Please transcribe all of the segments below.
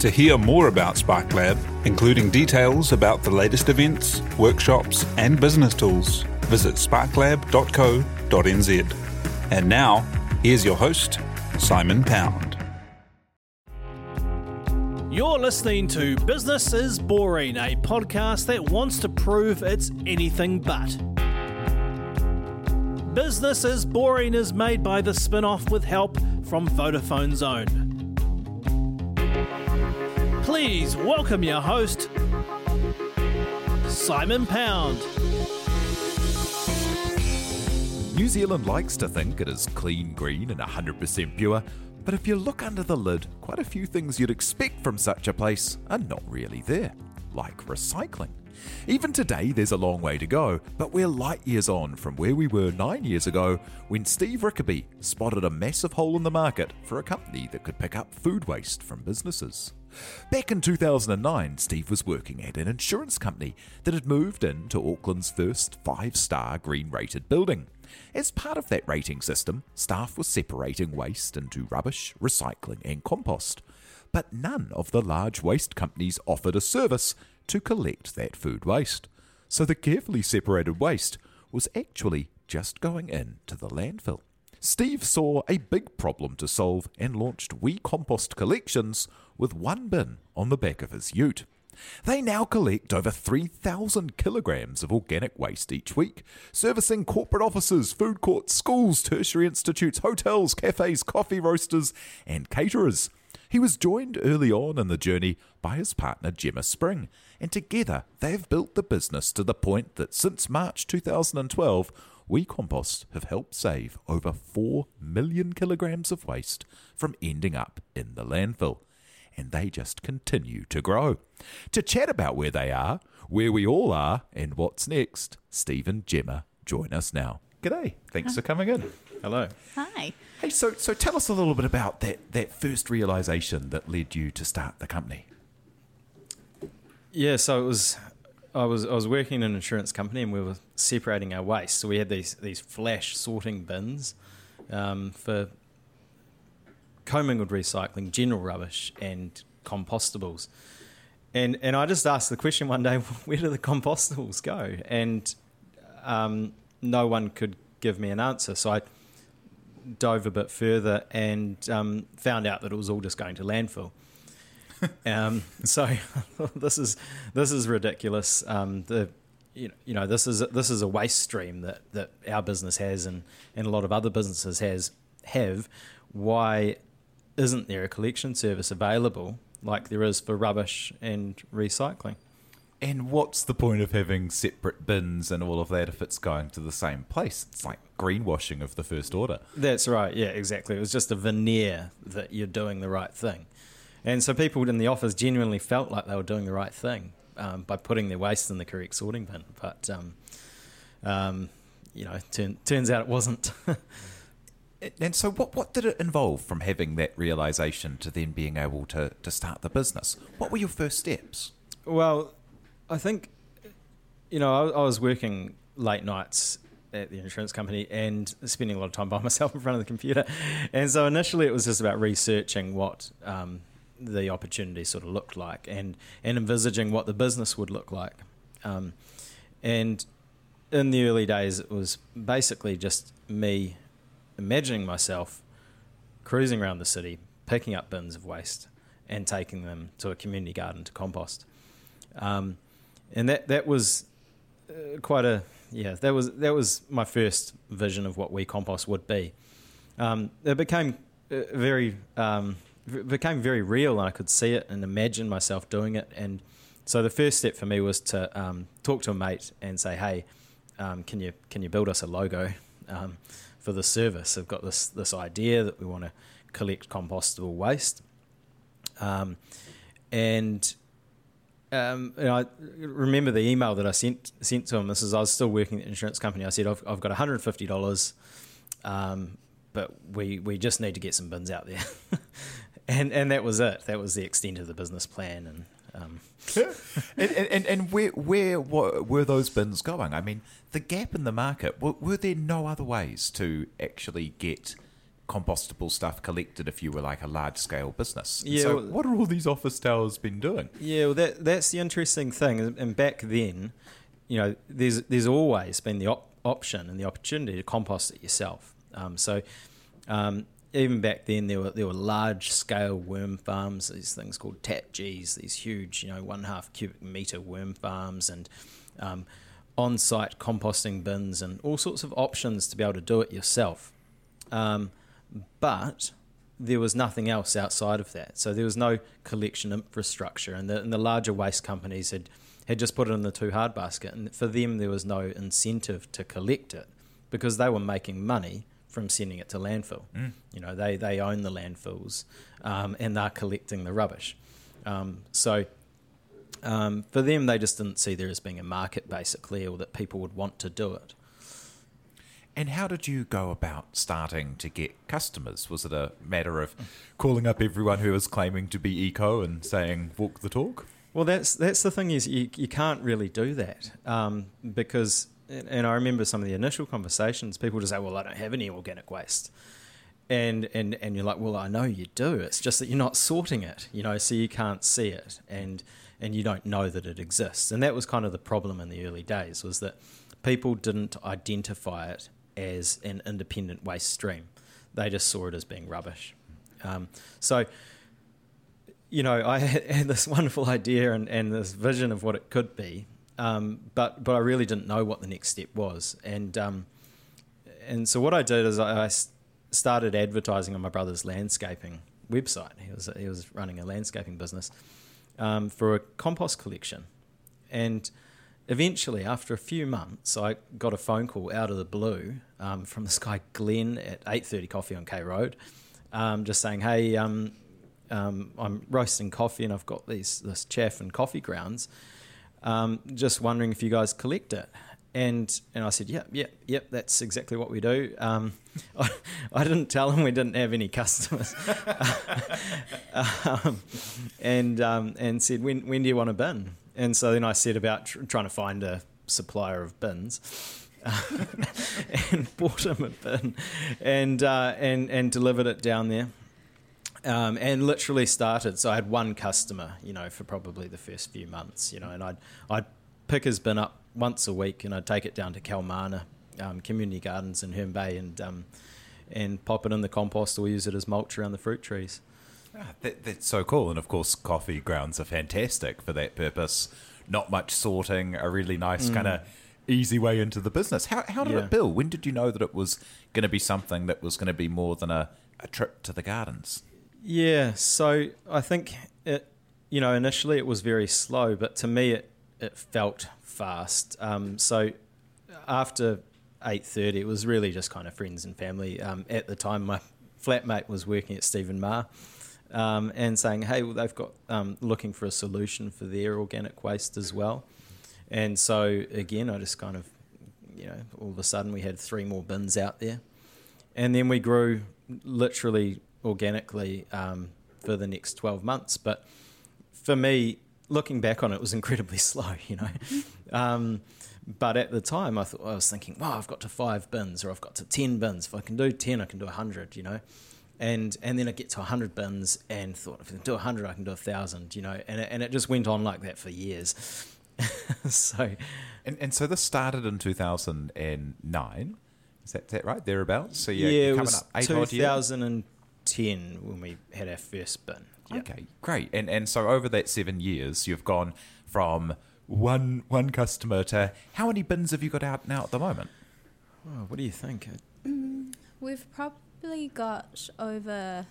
To hear more about SparkLab, including details about the latest events, workshops, and business tools, visit sparklab.co.nz. And now, here's your host, Simon Pound. You're listening to Business is Boring, a podcast that wants to prove it's anything but. Business is Boring is made by the Spinoff with help from Vodafone Xone. Please welcome your host, Simon Pound. New Zealand likes to think it is clean, green, and 100% pure, but if you look under the lid, quite a few things you'd expect from such a place are not really there, like recycling. Even today, there's a long way to go, but we're light years on from where we were nine years ago when Steve Rickerby spotted a massive hole in the market for a company that could pick up food waste from businesses. Back in 2009, Steve was working at an insurance company that had moved into Auckland's first five star green rated building. As part of that rating system, staff were separating waste into rubbish, recycling, and compost. But none of the large waste companies offered a service to collect that food waste. So the carefully separated waste was actually just going into the landfill. Steve saw a big problem to solve and launched We Compost Collections with one bin on the back of his ute. They now collect over 3,000 kilograms of organic waste each week, servicing corporate offices, food courts, schools, tertiary institutes, hotels, cafes, coffee roasters, and caterers. He was joined early on in the journey by his partner Gemma Spring, and together they have built the business to the point that since March 2012, We Compost have helped save over 4 million kilograms of waste from ending up in the landfill and they just continue to grow. To chat about where they are, where we all are, and what's next, Steve and Gemma join us now. G'day. Thanks for coming in. Hello. Hi. Hey, so so tell us a little bit about that that first realization that led you to start the company. Yeah, so it was I was I was working in an insurance company and we were separating our waste. So we had these these flash sorting bins um, for commingled recycling, general rubbish, and compostables. And and I just asked the question one day, where do the compostables go? And um, no one could give me an answer. So I dove a bit further and um, found out that it was all just going to landfill. um, so this is this is ridiculous. Um, the you know, you know this is this is a waste stream that, that our business has and, and a lot of other businesses has have. Why isn't there a collection service available like there is for rubbish and recycling? And what's the point of having separate bins and all of that if it's going to the same place? It's like greenwashing of the first order. That's right. Yeah, exactly. It was just a veneer that you're doing the right thing. And so people in the office genuinely felt like they were doing the right thing um, by putting their waste in the correct sorting bin. But, um, um, you know, turn, turns out it wasn't. And so, what, what did it involve from having that realization to then being able to, to start the business? What were your first steps? Well, I think, you know, I, I was working late nights at the insurance company and spending a lot of time by myself in front of the computer. And so initially it was just about researching what um, the opportunity sort of looked like and, and envisaging what the business would look like. Um, and in the early days, it was basically just me imagining myself cruising around the city, picking up bins of waste and taking them to a community garden to compost. Um, and that that was uh, quite a yeah that was that was my first vision of what we compost would be. Um, it became uh, very um, became very real, and I could see it and imagine myself doing it. And so the first step for me was to um, talk to a mate and say, "Hey, um, can you can you build us a logo um, for the service? I've got this this idea that we want to collect compostable waste." Um, and um, and I remember the email that I sent sent to him. This is I was still working at the insurance company. I said I've, I've got one hundred fifty dollars, um, but we we just need to get some bins out there, and and that was it. That was the extent of the business plan. And um, and, and, and where where were those bins going? I mean, the gap in the market. Were, were there no other ways to actually get compostable stuff collected if you were like a large scale business? Yeah, So, well- what are all these office towers been doing? Yeah, well, that that's the interesting thing. And- back then, you know, there's there's always been the op- option and the opportunity to compost it yourself. Um, so um, even back then, there were there were large scale worm farms. These things called tap Gs. These huge, you know, one half cubic meter worm farms and um, on site composting bins and all sorts of options to be able to do it yourself. Um, but there was nothing else outside of that. So there was no collection infrastructure, and the, and the larger waste companies had, had just put it in the too hard basket. And for them, there was no incentive to collect it because they were making money from sending it to landfill. You know, they, they own the landfills um, and they're collecting the rubbish. Um, so um, for them, they just didn't see there as being a market basically, or that people would want to do it. And how did you go about starting to get customers? Was it a matter of calling up everyone who was claiming to be eco and saying walk the talk? Well, that's that's the thing is you, you can't really do that um, because, and I remember some of the initial conversations. People just say, "Well, I don't have any organic waste," and and and you're like, "Well, I know you do. It's just that you're not sorting it, you know, so you can't see it, and and you don't know that it exists." And that was kind of the problem in the early days was that people didn't identify it as an independent waste stream. They just saw it as being rubbish. Um, so you know, I had this wonderful idea and, and this vision of what it could be, um, but but I really didn't know what the next step was, and um, and so what I did is I started advertising on my brother's landscaping website. He was he was running a landscaping business um, for a compost collection, and eventually, after a few months, I got a phone call out of the blue um, from this guy Glenn at eight thirty Coffee on K Road, um, just saying, "Hey, um, um, I'm roasting coffee and I've got these this chaff and coffee grounds. Um, just wondering if you guys collect it." And and I said, "Yep, yep, yep. That's exactly what we do." Um, I, I didn't tell him we didn't have any customers, um, and um, and said, "When when do you want a bin?" And so then I said about tr- trying to find a supplier of bins. and bought him a bin, and uh, and and delivered it down there, um, and literally started. So I had one customer, you know, for probably the first few months, you know, and I'd I'd pick his bin up once a week, and I'd take it down to Kelmarna um, Community Gardens in Herne Bay, and um, and pop it in the compost or use it as mulch around the fruit trees. Ah, that, that's so cool. And of course, coffee grounds are fantastic for that purpose. Not much sorting, a really nice kind of easy way into the business. How, how did Yeah. it build? When did you know that it was going to be something that was going to be more than a, a trip to the gardens? Yeah, so I think it, you know, initially it was very slow, but to me it it felt fast. Um, so after eight thirty, it was really just kind of friends and family. Um, at the time, my flatmate was working at Stephen Marr. Um, and saying, "Hey, well, they've got um, looking for a solution for their organic waste as well." And so again, I just kind of, you know, all of a sudden we had three more bins out there, and then we grew literally organically um, for the next 12 months. But for me, looking back on it, it was incredibly slow, you know. um, but at the time, I thought I was thinking, wow, I've got to five bins, or I've got to 10 bins. If I can do 10, I can do 100, you know. And and then I get to 100 bins and thought, if I can do 100, I can do 1,000, you know. And it, and it just went on like that for years. so, And, and so this started in 2009. Is that, is that right? Thereabouts? So you're, yeah, you're it coming was up eight odd years? 2010 when we had our first bin. Yeah. Okay, great. And and so over that seven years, you've gone from one one customer to how many bins have you got out now at the moment? Oh, what do you think? We've probably got over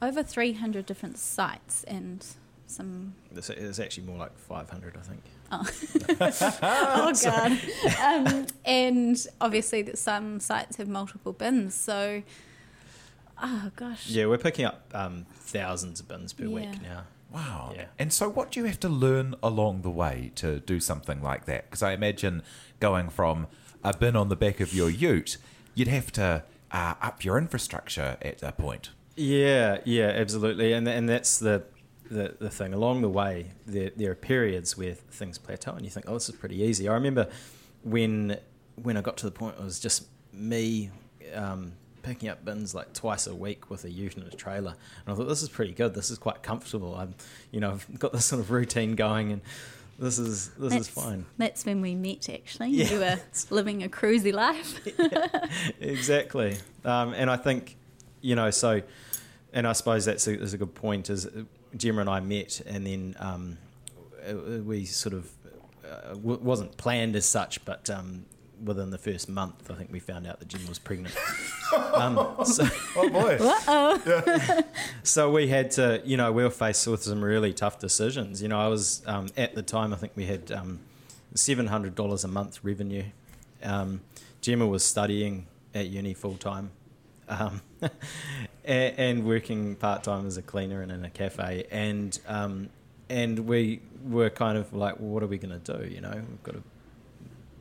over 300 different sites and some It's, it's actually more like 500, I think. oh god um, and obviously that some sites have multiple bins so oh gosh Yeah, we're picking up um, thousands of bins per week now. Wow. Yeah. And so, what do you have to learn along the way to do something like that? Because I imagine going from a bin on the back of your ute, you'd have to uh, up your infrastructure at a point. Yeah, yeah, absolutely, and and that's the the, the thing. Along the way, there there are periods where things plateau, and you think, oh, this is pretty easy. I remember when when I got to the point, it was just me. Um, picking up bins like twice a week with a ute and a trailer and I thought this is pretty good this is quite comfortable I'm you know I've got this sort of routine going and this is this that's, is fine That's when we met, actually. Yeah. You were living a cruisy life. exactly. Um, and I think, you know, so, and I suppose that's a, is a good point. Is uh, Gemma and I met, and then um, uh, we sort of uh, w- wasn't planned as such, but um, within the first month, I think we found out that Gemma was pregnant. um, so, Oh boy! Uh-oh. so we had to, you know, we were faced with some really tough decisions. You know, I was um, at the time, I think we had um, seven hundred dollars a month revenue. Um, Gemma was studying at uni full time, um, and, and working part time as a cleaner and in a cafe, and um, and we were kind of like, well, what are we going to do? You know, we've got to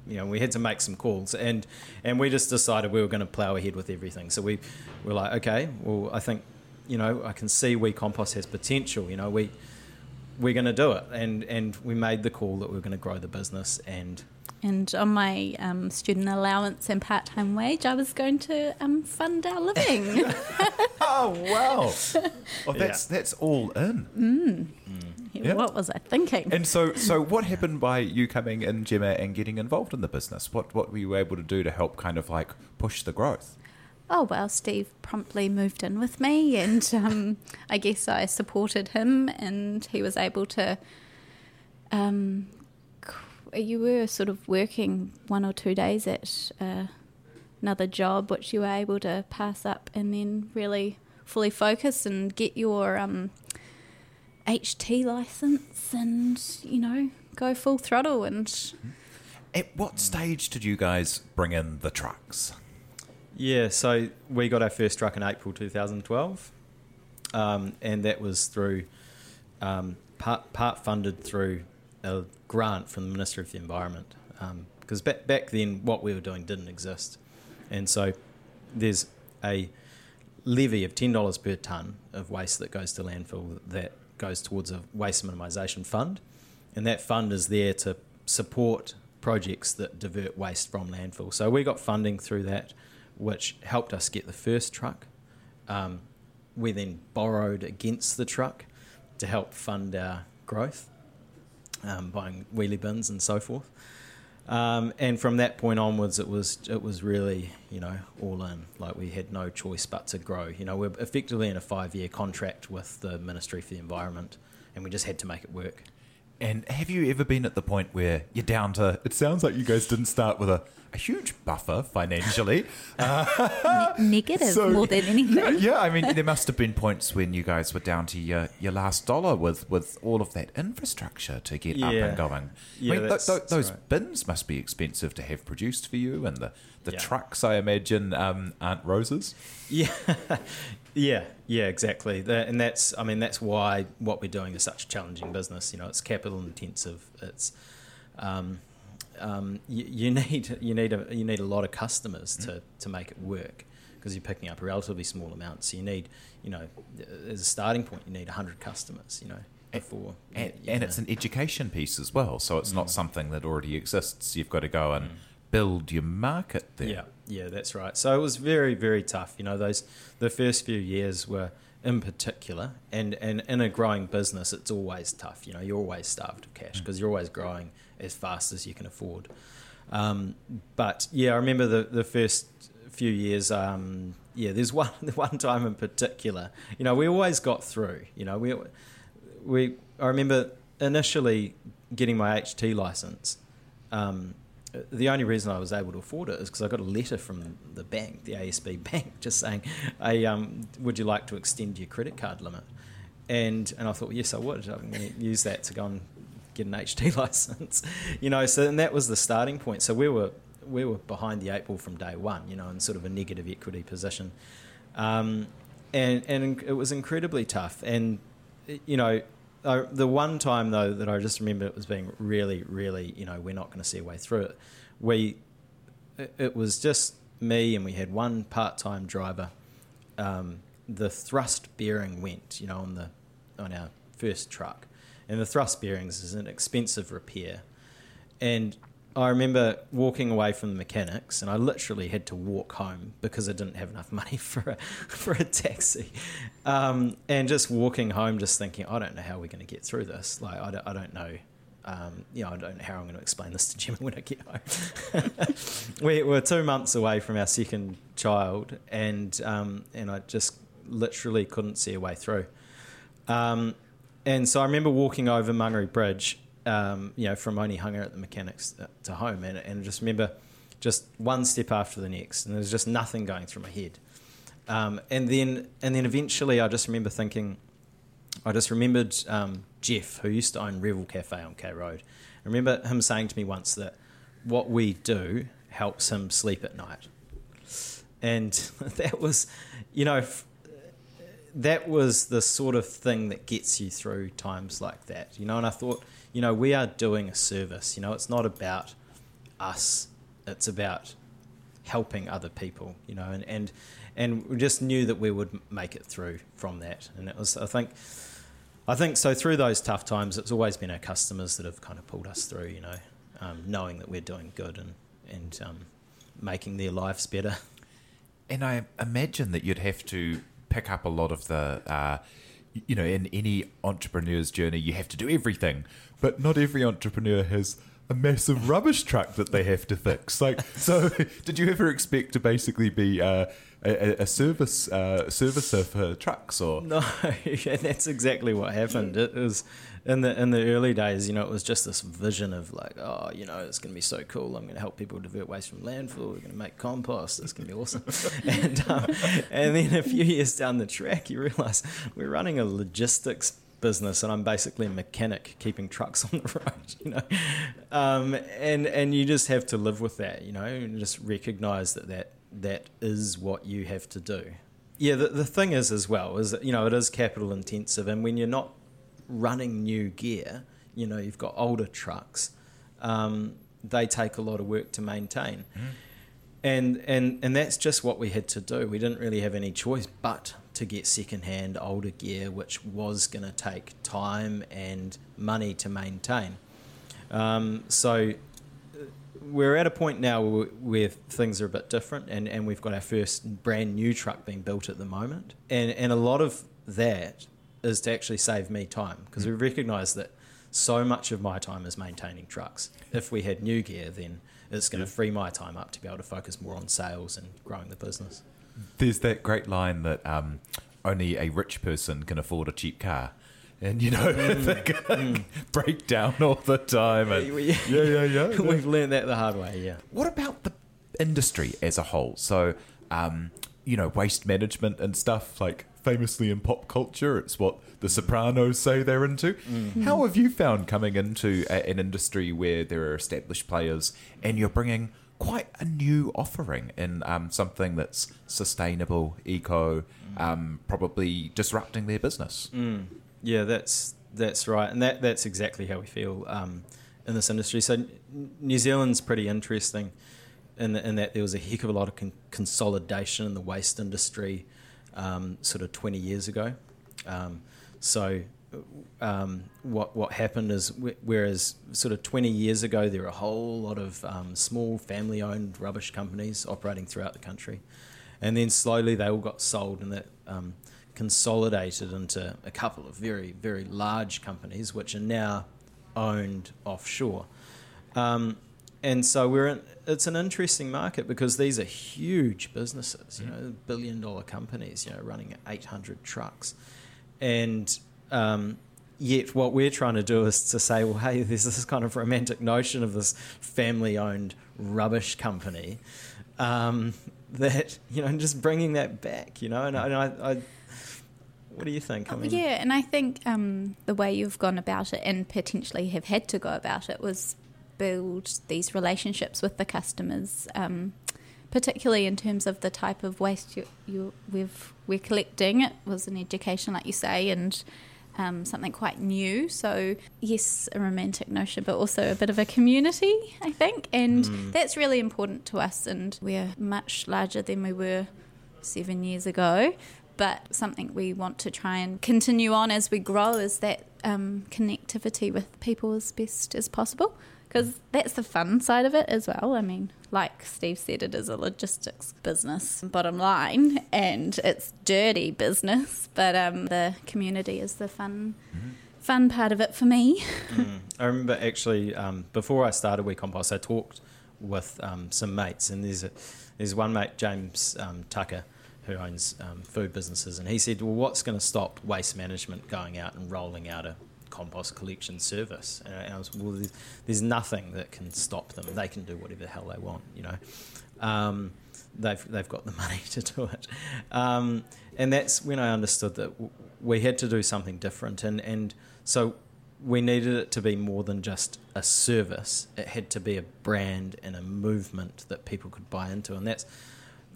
you know, we had to make some calls, and and we just decided we were going to plough ahead with everything. So we were like, okay, well, I think, you know, I can see We Compost has potential. You know, we we're going to do it, and and we made the call that we are going to grow the business, and And on my um, student allowance and part time wage, I was going to um, fund our living. Oh wow! Well, that's that's all in. Yeah. What was I thinking? And so, so what happened by you coming in, Gemma, and getting involved in the business? What what were you able to do to help kind of like push the growth? Oh, well, Steve promptly moved in with me, and um, I guess I supported him, and he was able to. Um, you were sort of working one or two days at uh, another job, which you were able to pass up and then really fully focus and get your um, HT license and, you know, go full throttle and At what stage did you guys bring in the trucks? Yeah, so we got our first truck in April 2012, um, and that was through um, part part funded through a grant from the Ministry of the Environment. Because back back then, what we were doing didn't exist, and so there's a levy of ten dollars per ton of waste that goes to landfill that goes towards a waste minimisation fund, and that fund is there to support projects that divert waste from landfill. So we got funding through that, which helped us get the first truck. Um, we then borrowed against the truck to help fund our growth, um, buying wheelie bins and so forth. Um, and from that point onwards, it was it was really you know all in. Like we had no choice but to grow. You know, we're effectively in a five year contract with the Ministry for the Environment, and we just had to make it work. And have you ever been at the point where you're down to? It sounds like you guys didn't start with a, a huge buffer financially. negative So- more than anything. yeah, yeah, I mean, there must have been points when you guys were down to your, your last dollar with, with all of that infrastructure to get up and going. Yeah, I mean, th- th- those right. bins must be expensive to have produced for you, and the, the Yeah. trucks, I imagine, um, aren't roses. Yeah, yeah, yeah, exactly. That, and that's, I mean, that's why what we're doing is such a challenging business. You know, it's capital intensive. It's, um, um, you, you need you need a you need a lot of customers to, to make it work because you're picking up a relatively small amounts. So you need, you know, as a starting point, you need hundred customers. You know, before And, you and know. it's an education piece as well, so it's Mm. not something that already exists. You've got to go and build your market there. Yeah, yeah, that's right. So it was very, very tough. You know, those the first few years were in particular, and and in a growing business, it's always tough. You know, you're always starved of cash because you're always growing as fast as you can afford. Um, but yeah, I remember the the first few years. Um, yeah, there's one one time in particular. You know, we always got through. You know, we we I remember initially getting my HT license. Um, the only reason I was able to afford it is because I got a letter from the bank, the ASB bank, just saying, "Hey, um, would you like to extend your credit card limit?" And and I thought, yes, I would. I'm going to use that to go and get an HT license, you know. So and that was the starting point. So we were we were behind the eight ball from day one, you know, in sort of a negative equity position, um, and and it was incredibly tough. And you know, I, the one time though that I just remember it was being really, really, you know, we're not going to see a way through it. We, it, it was just me, and we had one part-time driver. Um, the thrust bearing went, you know, on the on our first truck, and the thrust bearings is an expensive repair, and I remember walking away from the mechanics, and I literally had to walk home because I didn't have enough money for a for a taxi, um, and just walking home, just thinking, I don't know how we're going to get through this. Like, I don't, I don't know. Um, you know, I don't know how I'm going to explain this to Gem when I get home. we, we're two months away from our second child, and um, and I just literally couldn't see a way through. Um, and so I remember walking over Mangere Bridge um, you know, from Onehunga at the mechanics to home, and, and just remember just one step after the next, and there's just nothing going through my head. Um, and then and then eventually, I just remember thinking, I just remembered um, Jeff, who used to own Revel Cafe on K Road. I remember him saying to me once that what we do helps him sleep at night, and that was, you know. that was the sort of thing that gets you through times like that, you know. And I thought, you know, we are doing a service. You know, it's not about us. It's about helping other people. You know, and and and we just knew that we would make it through from that. And it was, I think, I think so. Through those tough times, it's always been our customers that have kind of pulled us through. You know, um, knowing that we're doing good and and um, making their lives better. And I imagine that you'd have to pick up a lot of the. Uh, you know, in any entrepreneur's journey, you have to do everything but not every entrepreneur has a massive rubbish truck that they have to fix. Like, so did you ever expect to basically be uh, a, a, service uh, servicer for trucks, or no? yeah, that's exactly what happened. It was in the in the early days. You know, it was just this vision of like, oh, you know, it's going to be so cool. I'm going to help people divert waste from landfill. We're going to make compost. It's going to be awesome. and um, and then a few years down the track, you realise we're running a logistics business and I'm basically a mechanic keeping trucks on the road, you know. Um, and and you just have to live with that, you know, and just recognize that that, that is what you have to do. Yeah, the, the thing is as well is that, you know, it is capital intensive and when you're not running new gear, you know, you've got older trucks, um, they take a lot of work to maintain. Mm. And, and and that's just what we had to do. We didn't really have any choice but to get secondhand older gear, which was going to take time and money to maintain. Um, so we're at a point now where, where, things are a bit different, and, and we've got our first brand new truck being built at the moment. And, and a lot of that is to actually save me time because mm. we recognise that so much of my time is maintaining trucks. If we had new gear, then it's going to free my time up to be able to focus more on sales and growing the business there's that great line that um, only a rich person can afford a cheap car. And you know mm, they're gonna mm. break down all the time. And, yeah, yeah, yeah. We've learned that the hard way. Yeah. What about the industry as a whole? So, um, you know, waste management and stuff like famously in pop culture, it's what the Sopranos say they're into. Mm. How have you found coming into a, an industry where there are established players and you're bringing quite a new offering in um, something that's sustainable, eco, um, probably disrupting their business. Mm. Yeah, that's that's right, and that that's exactly how we feel um, in this industry. So New Zealand's pretty interesting in, in that there was a heck of a lot of con- consolidation in the waste industry, um, sort of twenty years ago. Um, so um, what what happened is whereas sort of 20 years ago there were a whole lot of um, small family owned rubbish companies operating throughout the country, and then slowly they all got sold and that um, consolidated into a couple of very very large companies which are now owned offshore. Um, and so we're in, it's an interesting market because these are huge businesses, you mm. know, billion dollar companies, you know, running 800 trucks, and um, yet, what we're trying to do is to say, well, hey, there's this kind of romantic notion of this family owned rubbish company um, that, you know, and just bringing that back, you know, and, and I, I what do you think? I mean, yeah, and I think um, the way you've gone about it and potentially have had to go about it was build these relationships with the customers, um, particularly in terms of the type of waste you, you we've we're collecting. It was an education, like you say, and um, something quite new. So, yes, a romantic notion, but also a bit of a community, I think. And Mm. that's really important to us. And we're much larger than we were seven years ago. But something we want to try and continue on as we grow is that um, connectivity with people as best as possible. Because that's the fun side of it as well. I mean, like Steve said, it is a logistics business, bottom line, and it's dirty business. But um, the community is the fun, fun part of it for me. I remember actually um, before I started We Compost, I talked with um, some mates, and there's a, there's one mate, James um, Tucker, who owns um, food businesses, and he said, "Well, what's going to stop waste management going out and rolling out a compost collection service?" And I, was, "Well, there's, there's nothing that can stop them. They can do whatever the hell they want, you know." Um, they've they've got the money to do it, um, and that's when I understood that w- we had to do something different, and and so we needed it to be more than just a service. It had to be a brand and a movement that people could buy into, and that's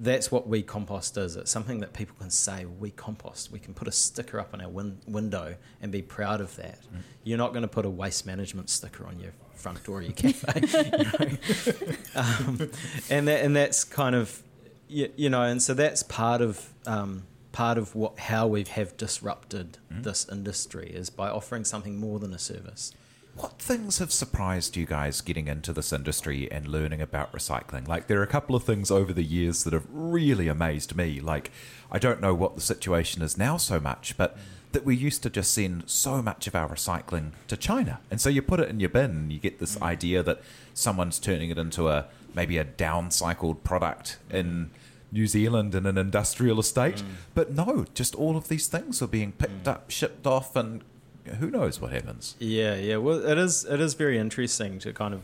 that's what We Compost is. It's something that people can say, We Compost. We can put a sticker up on our win- window and be proud of that. You're not going to put a waste management sticker on your front door of your cafe. you um, and, that, and that's kind of, you, you know, and so that's part of. Um, part of what how we have disrupted this industry is by offering something more than a service. What things have surprised you guys getting into this industry and learning about recycling? Like, there are a couple of things over the years that have really amazed me. Like, I don't know what the situation is now so much, but that we used to just send so much of our recycling to China. And so you put it in your bin and you get this mm. idea that someone's turning it into a maybe a downcycled product in New Zealand in an industrial estate. Mm. But no, just all of these things are being picked mm. up, shipped off, and who knows what happens. Yeah, yeah. Well, it is it is very interesting to kind of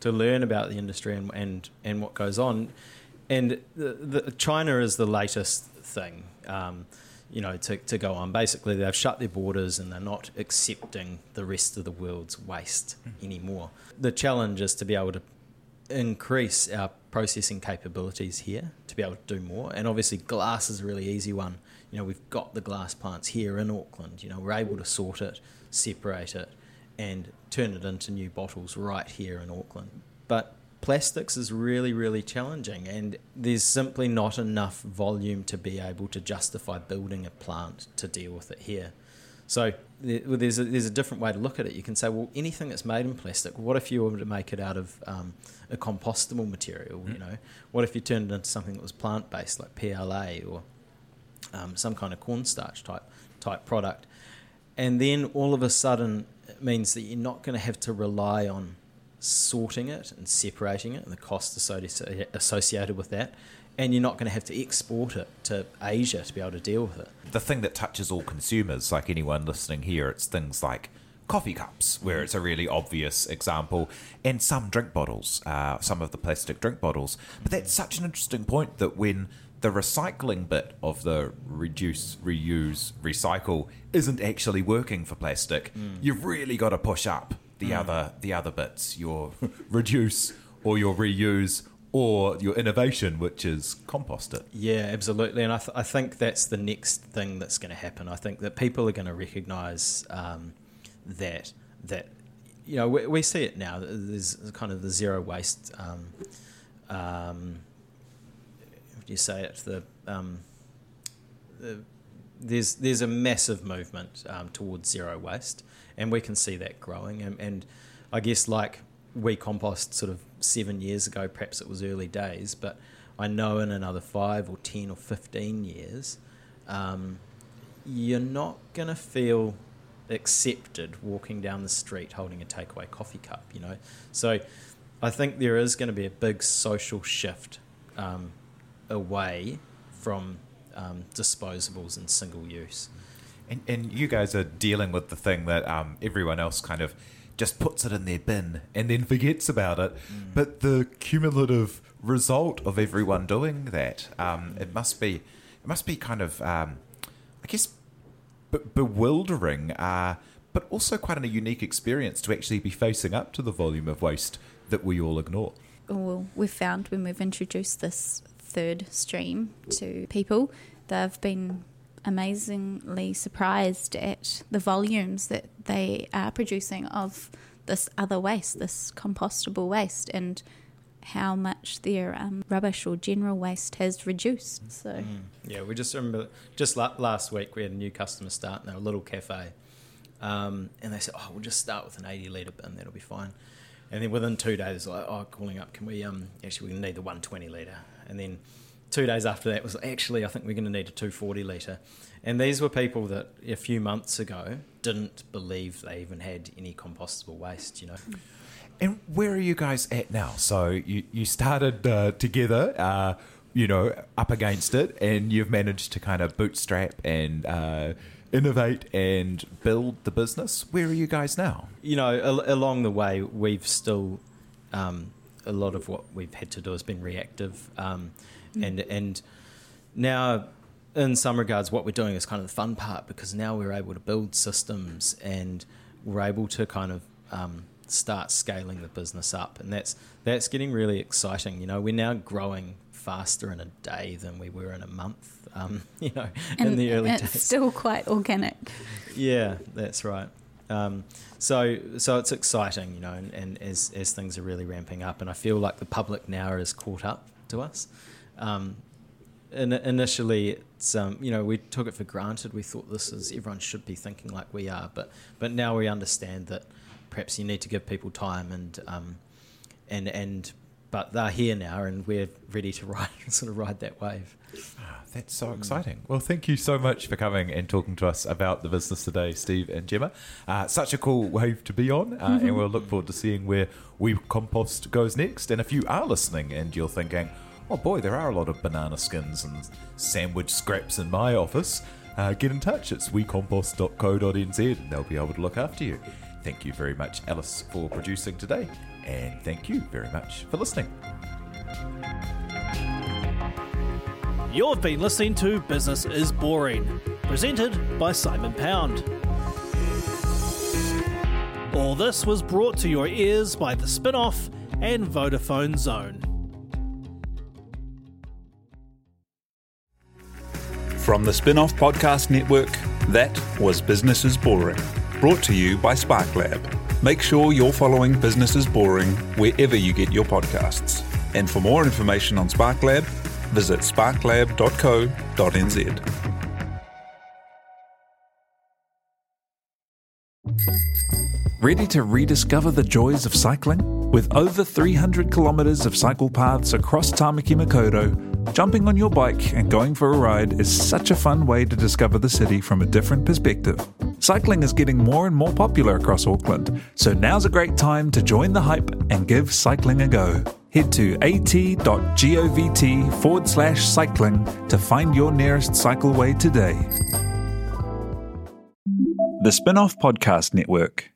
to learn about the industry and and, and what goes on. And the, the, China is the latest thing, um, you know, to, to go on. Basically, they've shut their borders and they're not accepting the rest of the world's waste anymore. The challenge is to be able to increase our processing capabilities here to be able to do more. And obviously, glass is a really easy one. You know, we've got the glass plants here in Auckland. You know, we're able to sort it, separate it, and turn it into new bottles right here in Auckland. But plastics is really, really challenging, and there's simply not enough volume to be able to justify building a plant to deal with it here. So there's a, there's a different way to look at it. You can say, well, anything that's made in plastic, what if you were to make it out of um, a compostable material? You know, what if you turned it into something that was plant based, like PLA or um, some kind of cornstarch type type product? And then all of a sudden, it means that you're not going to have to rely on sorting it and separating it and the cost associ- associated with that. And you're not going to have to export it to Asia to be able to deal with it. the thing that touches all consumers, like anyone listening here, it's things like coffee cups, where it's a really obvious example, and some drink bottles, uh, some of the plastic drink bottles. But that's such an interesting point that when the recycling bit of the reduce, reuse, recycle isn't actually working for plastic, you've really got to push up the other the other bits, your reduce or your reuse or your innovation, which is compost it. Yeah, absolutely. And I, th- I think that's the next thing that's going to happen. I think that people are going to recognise um, that that you know we, we see it now. There's kind of the zero waste. Um, um, you say it? The, um, the there's there's a massive movement um, towards zero waste, and we can see that growing. And, and I guess like we compost sort of seven years ago, perhaps it was early days, but I know in another five or ten or fifteen years, um, you're not gonna feel accepted walking down the street holding a takeaway coffee cup. You know, so I think there is going to be a big social shift um, away from um, disposables and single use. And, and you guys are dealing with the thing that um, everyone else kind of just puts it in their bin and then forgets about it. But the cumulative result of everyone doing that, um, it must be, it must be kind of, um, I guess, b- bewildering, uh, but also quite a unique experience to actually be facing up to the volume of waste that we all ignore. well, we've found when we've introduced this third stream to people, they've been amazingly surprised at the volumes that they are producing of this other waste, this compostable waste, and how much their um, rubbish or general waste has reduced. So, mm. yeah, we just remember just la- last week we had a new customer start in a little cafe, um, and they said, "Oh, we'll just start with an eighty litre bin. That'll be fine." And then within two days, like, "Oh, calling up, can we um actually we need the one twenty litre?" And then two days after that was actually I think we're going to need a 240 litre. And these were people that a few months ago didn't believe they even had any compostable waste, you know. And where are you guys at now? So you, you started uh, together, uh, you know, up against it, and you've managed to kind of bootstrap and uh, innovate and build the business. Where are you guys now? You know, al- along the way, we've still, um, a lot of what we've had to do has been reactive. Um, mm. And, and now in some regards, what we're doing is kind of the fun part because now we're able to build systems and we're able to kind of um, start scaling the business up, and that's that's getting really exciting. You know, we're now growing faster in a day than we were in a month. Um, you know, and, in the early it's days, still quite organic. Yeah, that's right. Um, so so it's exciting, you know, and, and, as as things are really ramping up, and I feel like the public now is caught up to us. Um, in, initially, it's um, you know we took it for granted. We thought this is everyone should be thinking like we are, but but now we understand that perhaps you need to give people time and um, and and but they're here now and we're ready to ride sort of ride that wave. Ah, that's so exciting. Well, thank you so much for coming and talking to us about the business today, Steve and Gemma. Uh, such a cool wave to be on, uh, and we'll look forward to seeing where We Compost goes next. And if you are listening and you're thinking, oh boy, there are a lot of banana skins and sandwich scraps in my office, uh, get in touch. It's wecompost.co.nz and they'll be able to look after you. Thank you very much, Alice, for producing today, and thank you very much for listening. You've been listening to Business is Boring, presented by Simon Pound. All this was brought to your ears by The Spinoff and Vodafone Xone. From the Spinoff Podcast Network, that was Business is Boring brought to you by SparkLab. Make sure you're following Business is Boring wherever you get your podcasts. And for more information on SparkLab, visit sparklab.co.nz. Ready to rediscover the joys of cycling? With over 300 kilometres of cycle paths across Tamaki Makaurau, jumping on your bike and going for a ride is such a fun way to discover the city from a different perspective. Cycling is getting more and more popular across Auckland, so now's a great time to join the hype and give cycling a go. Head to at.govt forward slash cycling to find your nearest cycleway today. The Spinoff Podcast Network.